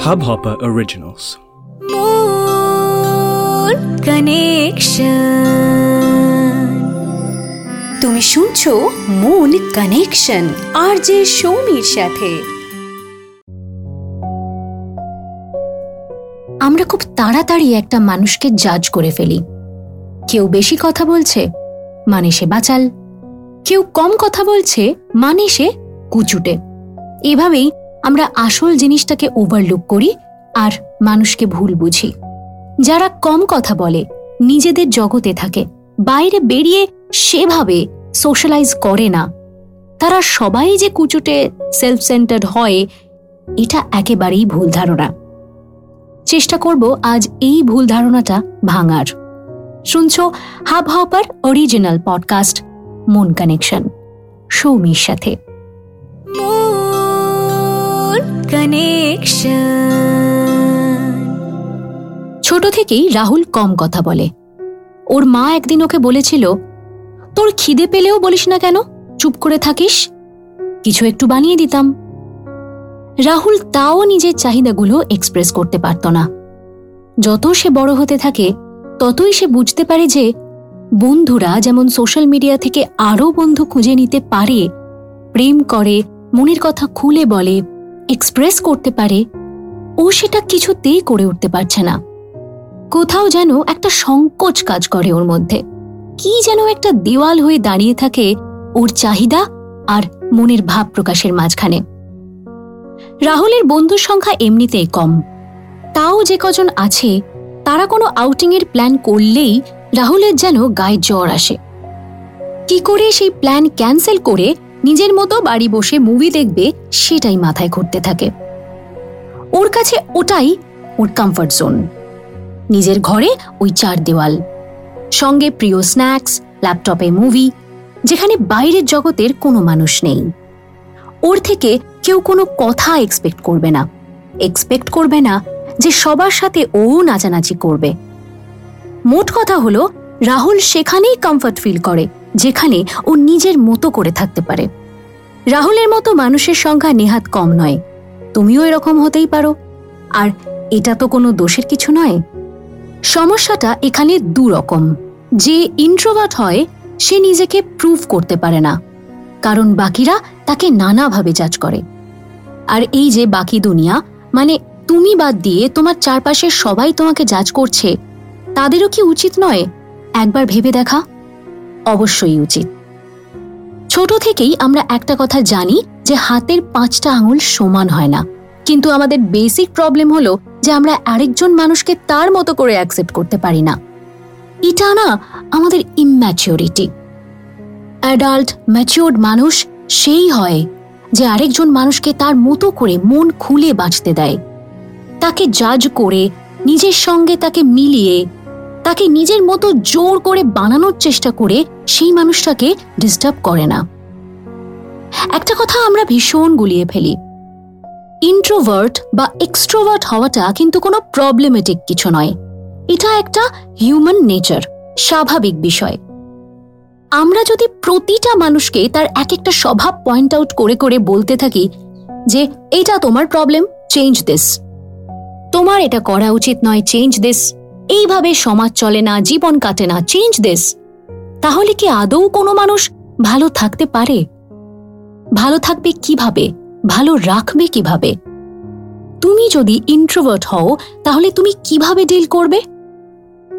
Hubhopper Originals. Moon Connection. তুমি শুনছো moon connection আর যে সৌমির সাথে আমরা খুব তাড়াতাড়ি একটা মানুষকে জাজ করে ফেলি কেউ বেশি কথা বলছে মানে সে বাচাল কেউ কম কথা বলছে মানে সে কুচুটে এভাবেই আমরা আসল জিনিসটাকে ওভারলুক করি আর মানুষকে ভুল বুঝি। যারা কম কথা বলে, নিজেদের জগতে থাকে, বাইরে বেরিয়ে সেভাবে সোশ্যালাইজ করে না। তারা সবাই যে কুচুটে সেলফ সেন্টার্ড হয়, এটা একেবারেই ভুল ধারণা। চেষ্টা করব আজ এই ভুল ধারণাটা ভাঙার। শুনছ Hub Hopper original podcast Mon connection Soumir সাথে। ছোট থেকেই রাহুল কম কথা বলে। ওর মা একদিন ওকে বলেছিল, তোর খিদে পেলেও বলিস না কেন? চুপ করে থাকিস। কিছু একটু বানিয়ে দিতাম। রাহুল তাও নিজের চাহিদাগুলো এক্সপ্রেস করতে পারত না। যত সে বড় হতে থাকে, ততই সে বুঝতে পারে যে, বন্ধুরা যেমন সোশ্যাল মিডিয়া থেকে আরও বন্ধু খুঁজে নিতে পারে, প্রেম করে, মনের কথা খুলে বলে এক্সপ্রেস করতে পারে, ও সেটা কিছুতেই করে উঠতে পারছে না। কোথাও যেন একটা সংকোচ কাজ করে ওর মধ্যে। কি যেন একটা দেওয়াল হয়ে দাঁড়িয়ে থাকে ওর চাহিদা আর মনের ভাব প্রকাশের মাঝখানে। রাহুলের বন্ধুর সংখ্যা এমনিতেই কম। তাও যে কজন আছে, তারা কোনো আউটিংয়ের প্ল্যান করলেই রাহুলের যেন গায়ে জ্বর আসে। কি করে সেই প্ল্যান ক্যান্সেল করে নিজের মতো বাড়ি বসে মুভি দেখবে, সেটাই মাথায় ঘুরতে থাকে। ওর কাছে ওটাই ওর কমফর্ট জোন নিজের ঘরে ওই চার দেওয়াল। সঙ্গে প্রিয় স্ন্যাক্স ল্যাপটপে মুভি যেখানে বাইরের জগতের কোনো মানুষ নেই। ওর থেকে কেউ কোনো কথা এক্সপেক্ট করবে না। এক্সপেক্ট করবে না যে সবার সাথে ও নাচানাচি করবে। মোট কথা হলো, রাহুল সেখানেই কমফর্ট ফিল করে। যেখানে ও নিজের মতো করে থাকতে পারে। রাহুলের মতো মানুষের সংখ্যা নেহাত কম নয়। তুমিও এরকম হতেই পারো। আর এটা তো কোনো দোষের কিছু নয়। সমস্যাটা এখানে দু রকম যে ইন্ট্রোভার্ট হয়, সে নিজেকে প্রুভ করতে পারে না। কারণ বাকিরা তাকে নানাভাবে জাজ করে। আর এই যে বাকি দুনিয়া মানে তুমি বাদ দিয়ে তোমার চারপাশের সবাই তোমাকে জাজ করছে, তাদেরও কি উচিত নয়? একবার ভেবে দেখা। অবশ্যই উচিত। ছোট থেকেই আমরা একটা কথা জানি যে হাতের পাঁচটা আঙুল সমান হয় না। কিন্তু আমাদের বেসিক প্রবলেম হলো যে আমরা আরেকজন মানুষকে তার মতো করে অ্যাকসেপ্ট করতে পারি না। এটা না আমাদের ইম্যাচিওরিটি অ্যাডাল্ট ম্যাচিওর্ড মানুষ সেই হয় যে আরেকজন মানুষকে তার মতো করে মন খুলে বাঁচতে দেয়। তাকে জাজ করে, নিজের সঙ্গে তাকে মিলিয়ে তাকে নিজের মতো জোর করে বানানোর চেষ্টা করে সেই মানুষটাকে ডিস্টার্ব করে না। একটা কথা আমরা ভীষণ গুলিয়ে ফেলি। ইন্ট্রোভার্ট বা এক্সট্রোভার্ট হওয়াটা কিন্তু কোনো প্রবলেমেটিক কিছু নয়। এটা একটা হিউম্যান নেচার স্বাভাবিক বিষয়। আমরা যদি প্রতিটা মানুষকে তার এক একটা স্বভাব পয়েন্ট আউট করে করে বলতে থাকি যে, এটা তোমার প্রবলেম চেঞ্জ দিস তোমার এটা করা উচিত নয় চেঞ্জ দিস এইভাবে সমাজ চলে না, জীবন কাটে না চেঞ্জ দিস তাহলে কি আদৌ কোনো মানুষ ভালো থাকতে পারে? ভালো থাকবে কীভাবে? ভালো রাখবে কীভাবে? তুমি যদি ইন্ট্রোভার্ট হও, তাহলে তুমি কীভাবে ডিল করবে?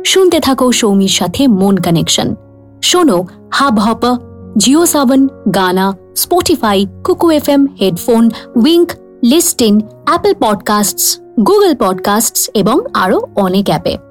শুনতে থাকো সৌমির সাথে মন কানেকশন শোনো Hub Hopper Jio Saavn Gaana Spotify Kuku F M headphone Wynk Listen Apple Podcasts Google Podcasts এবং আরও অনেক অ্যাপে।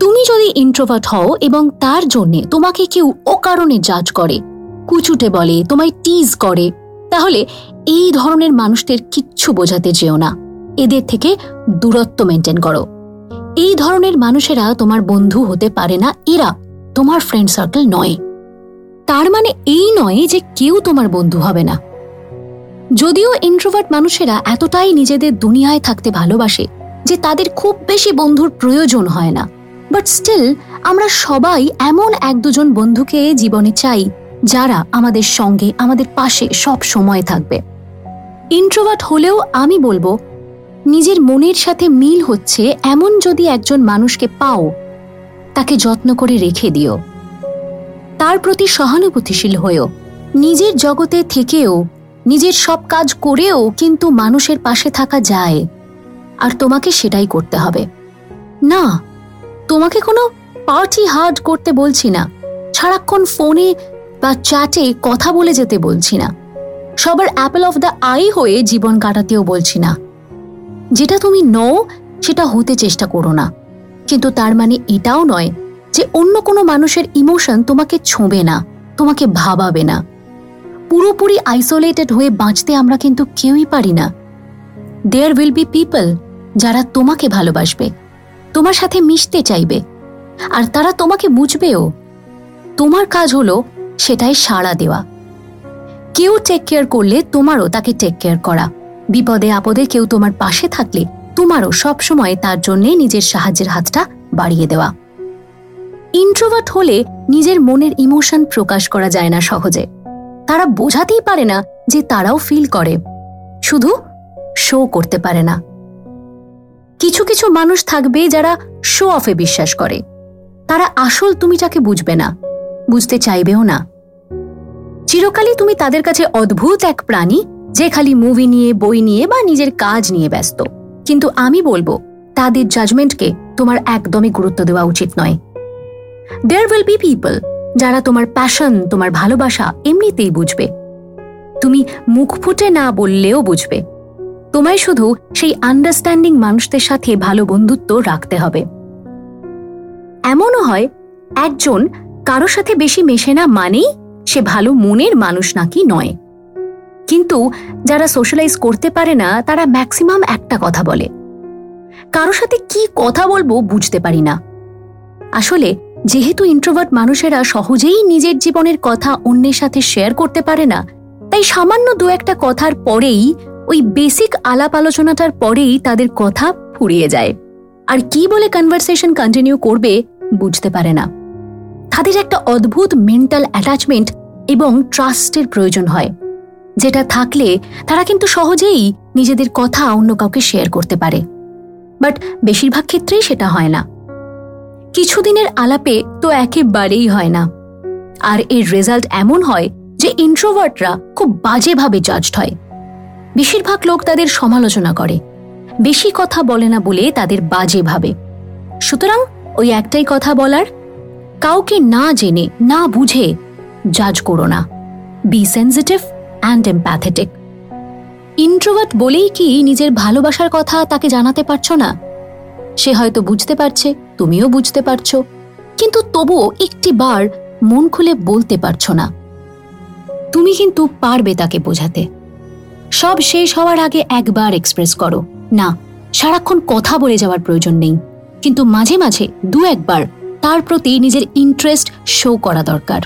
তুমি যদি ইন্ট্রোভার্ট হও এবং তার জন্যে তোমাকে কেউ অকারণে জাজ করে, কুচুটে বলে, তোমায় টিজ করে, তাহলে এই ধরনের মানুষদের কিচ্ছু বোঝাতে যেও না। এদের থেকে দূরত্ব মেনটেন করো। এই ধরনের মানুষেরা তোমার বন্ধু হতে পারে না, এরা তোমার ফ্রেন্ড সার্কেল নয়। তার মানে এই নয় যে কেউ তোমার বন্ধু হবে না। যদিও ইন্ট্রোভার্ট মানুষেরা এতটাই নিজেদের দুনিয়ায় থাকতে ভালোবাসে যে তাদের খুব বেশি বন্ধুর প্রয়োজন হয় না। বাট স্টিল আমরা সবাই এমন এক দুজন বন্ধুকে জীবনে চাই, যারা আমাদের সঙ্গে, আমাদের পাশে সব সময় থাকবে। ইন্ট্রোভার্ট হলেও আমি বলব, নিজের মনের সাথে মিল হচ্ছে এমন যদি একজন মানুষকে পাও, তাকে যত্ন করে রেখে দিও। তার প্রতি সহানুভূতিশীল হয়েও, নিজের জগতে থেকেও নিজের সব কাজ করেও কিন্তু মানুষের পাশে থাকা যায়। আর তোমাকে সেটাই করতে হবে। না, তোমাকে কোনো পার্টি হার্ড করতে বলছি না। সারাক্ষণ ফোনে বা চ্যাটে কথা বলে যেতে বলছি না। সবার অ্যাপেল অফ দ্য আই হয়ে জীবন কাটাতেও বলছি না। যেটা তুমি নও, সেটা হতে চেষ্টা করো না। কিন্তু তার মানে এটাও নয় যে অন্য কোনো মানুষের ইমোশন তোমাকে ছোঁবে না, তোমাকে ভাবাবে না। পুরোপুরি আইসোলেটেড হয়ে বাঁচতে আমরা কিন্তু কেউই পারি না। দেয়ার উইল বি পিপল যারা তোমাকে ভালোবাসবে, তোমার সাথে মিশতে চাইবে, আর তারা তোমাকে বুঝবেও। তোমার কাজ হলো সেটাই সাড়া দেওয়া। কেউ টেক কেয়ার করলে তোমারও তাকে টেক কেয়ার করা। বিপদে আপদে কেউ তোমার পাশে থাকলে তোমারও সবসময় তার জন্যে নিজের সাহায্যের হাতটা বাড়িয়ে দেওয়া। ইন্ট্রোভার্ট হলে নিজের মনের ইমোশন প্রকাশ করা যায় না সহজে। তারা বোঝাতেই পারে না যে তারাও ফিল করে। শুধু শো করতে পারে না। কিছু কিছু মানুষ থাকবে যারা শো অফে বিশ্বাস করে। তারা আসল তুমিটাকে বুঝবে না, বুঝতে চাইবেও না। চিরকালই তুমি তাদের কাছে অদ্ভুত এক প্রাণী, যে খালি মুভি নিয়ে, বই নিয়ে বা নিজের কাজ নিয়ে ব্যস্ত। কিন্তু আমি বলব, তাদের জাজমেন্টকে তোমার একদমই গুরুত্ব দেওয়া উচিত নয়। দেয়ার উইল বি পিপল যারা তোমার প্যাশন তোমার ভালোবাসা এমনিতেই বুঝবে। তুমি মুখ ফুটে না বললেও বুঝবে। তোমায় শুধু সেই আন্ডারস্ট্যান্ডিং মানুষদের সাথে ভালো বন্ধুত্ব রাখতে হবে। এমনও হয়, একজন কারও সাথে বেশি মেশে না মানেই সে ভালো মনের মানুষ নাকি নয়। কিন্তু যারা সোশ্যালাইজ করতে পারে না, তারা ম্যাক্সিমাম একটা কথা বলে। কারও সাথে কি কথা বলব বুঝতে পারি না। আসলে যেহেতু ইন্ট্রোভার্ট মানুষেরা সহজেই নিজের জীবনের কথা অন্যের সাথে শেয়ার করতে পারে না, তাই সামান্য দু একটা কথার পরেই, ওই বেসিক আলাপ আলোচনাটার পরেই তাদের কথা ফুরিয়ে যায়। আর কি বলে কনভারসেশন কন্টিনিউ করবে, বুঝতে পারে না। তাদের একটা অদ্ভুত মেন্টাল অ্যাটাচমেন্ট এবং ট্রাস্টের প্রয়োজন হয়, যেটা থাকলে তারা কিন্তু সহজেই নিজেদের কথা অন্য কাউকে শেয়ার করতে পারে। বাট বেশিরভাগ ক্ষেত্রেই সেটা হয় না। কিছুদিনের আলাপে তো একেবারেই হয় না। আর এর রেজাল্ট এমন হয় যে ইন্ট্রোভার্টরা খুব বাজেভাবে জাজড হয়। বেশিরভাগ লোক তাদের সমালোচনা করে। বেশি কথা বলে না বলে তাদের বাজে ভাবে। সুতরাং ওই একটাই কথা বলার, কাউকে না জেনে, না বুঝে জাজ করো না। Be sensitive and empathetic introvert বলেই কি নিজের ভালোবাসার কথা তাকে জানাতে পারছ না? সে হয়তো বুঝতে পারছে, তুমিও বুঝতে পারছ। কিন্তু তবুও একটি বার মন খুলে বলতে পারছ না। তুমি কিন্তু পারবে তাকে বোঝাতে। সব শেষ হওয়ার আগে একবার এক্সপ্রেস করো। না, সারাক্ষণ কথা বলে যাওয়ার প্রয়োজন নেই। কিন্তু মাঝে মাঝে দু একবার তার প্রতি নিজের ইন্টারেস্ট শো করা দরকার।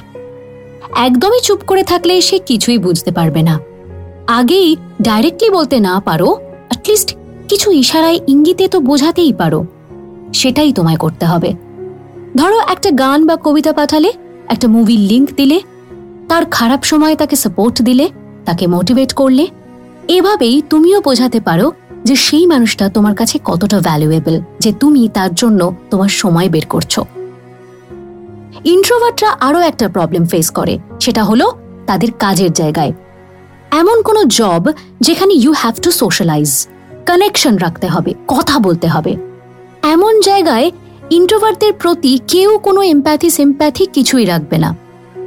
একদমই চুপ করে থাকলে সে কিছুই বুঝতে পারবে না। আগেই ডাইরেক্টলি বলতে না পারো অ্যাটলিস্ট কিছু ইশারায় ইঙ্গিতে তো বোঝাতেই পারো। সেটাই তোমায় করতে হবে। ধরো একটা গান বা কবিতা পাঠালে, একটা মুভির লিঙ্ক দিলে, তার খারাপ সময়ে তাকে সাপোর্ট দিলে, তাকে মোটিভেট করলে, এভাবেই তুমিও বোঝাতে পারো যে সেই মানুষটা তোমার কাছে কতটা ভ্যালুয়েবল যে তুমি তার জন্য তোমার সময় বের করছ। ইন্ট্রোভার্টরা আরও একটা প্রবলেম ফেস করে, সেটা হলো তাদের কাজের জায়গায়। এমন কোনো জব যেখানে you have to socialise connection রাখতে হবে, কথা বলতে হবে। এমন জায়গায় ইন্ট্রোভার্টদের প্রতি কেউ কোনো এম্প্যাথি সিম্প্যাথি কিছুই রাখবে না।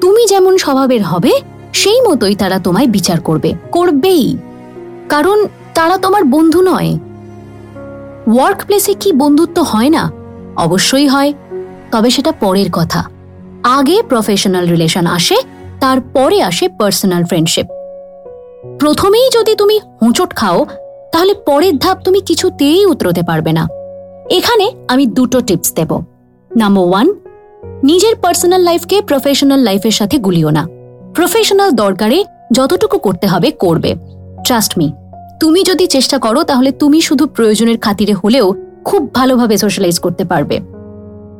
তুমি যেমন স্বভাবের হবে, সেই মতোই তারা তোমায় বিচার করবে, করবেই। কারণ তারা তোমার বন্ধু নয়। ওয়ার্ক প্লেসে কি বন্ধুত্ব হয় না? অবশ্যই হয়। তবে সেটা পরের কথা। আগে প্রফেশনাল রিলেশন আসে, তারপরে আসে পার্সোনাল ফ্রেন্ডশিপ প্রথমেই যদি তুমি হোঁচট খাও তাহলে পরের ধাপ তুমি কিছুতেই উতরতে পারবে না। এখানে আমি দুটো টিপস দেব। নাম্বার ওয়ান নিজের পার্সোনাল লাইফকে প্রফেশনাল লাইফের সাথে গুলিও না। প্রফেশনাল দরকারে যতটুকু করতে হবে করবে। ট্রাস্ট মি তুমি যদি চেষ্টা করো, তাহলে তুমি শুধু প্রয়োজনের খাতিরে হলেও খুব ভালোভাবে সোশ্যালাইজ করতে পারবে।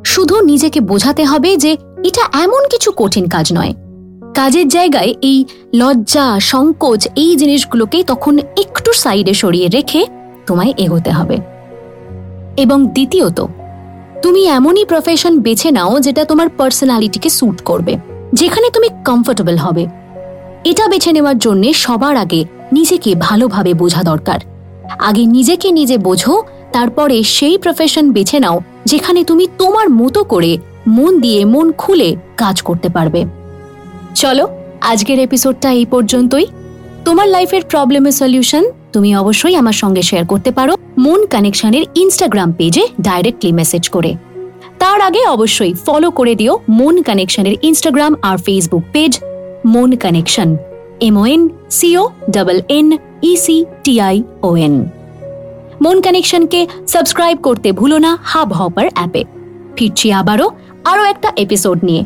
শুধু নিজেকে বোঝাতে হবে যে এটা এমন কিছু কঠিন কাজ নয়। কাজের জায়গায় এই লজ্জা, সংকোচ এই জিনিসগুলোকে তখন একটু সাইডে সরিয়ে রেখে তোমায় এগোতে হবে। এবং দ্বিতীয়ত, তুমি এমনই প্রফেশন বেছে নাও যেটা তোমার পার্সোনালিটিকে স্যুট করবে, যেখানে তুমি কমফোর্টেবল হবে। এটা বেছে নেওয়ার জন্য সবার আগে নিজেকে ভালোভাবে বোঝা দরকার। আগে নিজেকে নিজে বোঝো, তারপরে সেই প্রফেশন বেছে নাও যেখানে তুমি তোমার মতো করে মন দিয়ে মন খুলে কাজ করতে পারবে। চলো, আজকের এপিসোডটা এই পর্যন্তই। তোমার লাইফের প্রবলেমের সলিউশন তুমি অবশ্যই আমার সঙ্গে শেয়ার করতে পারো মন কানেকশনের ইনস্টাগ্রাম পেজে ডাইরেক্টলি মেসেজ করে। তার আগে অবশ্যই ফলো করে দিও মন কানেকশনের ইনস্টাগ্রাম আর Facebook page Mon connection MON CO double N EC TI O N Mon কানেকশনকে subscribe করতে ভুলো না হাব হপার অ্যাপে ফিরছি আবারও আরও একটা এপিসোড নিয়ে।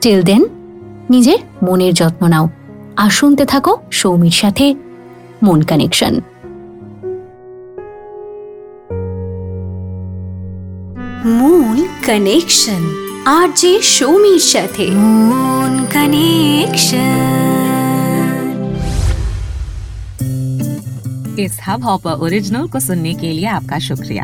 টিল দেন নিজের মনের যত্ন নাও আর শুনতে থাকো সৌমির সাথে মন কানেকশন মূল কানেকশন আর যে সৌমির সাথে মন কানেকশন इस हब हॉपर ओरिजिनल को सुनने के लिए आपका शुक्रिया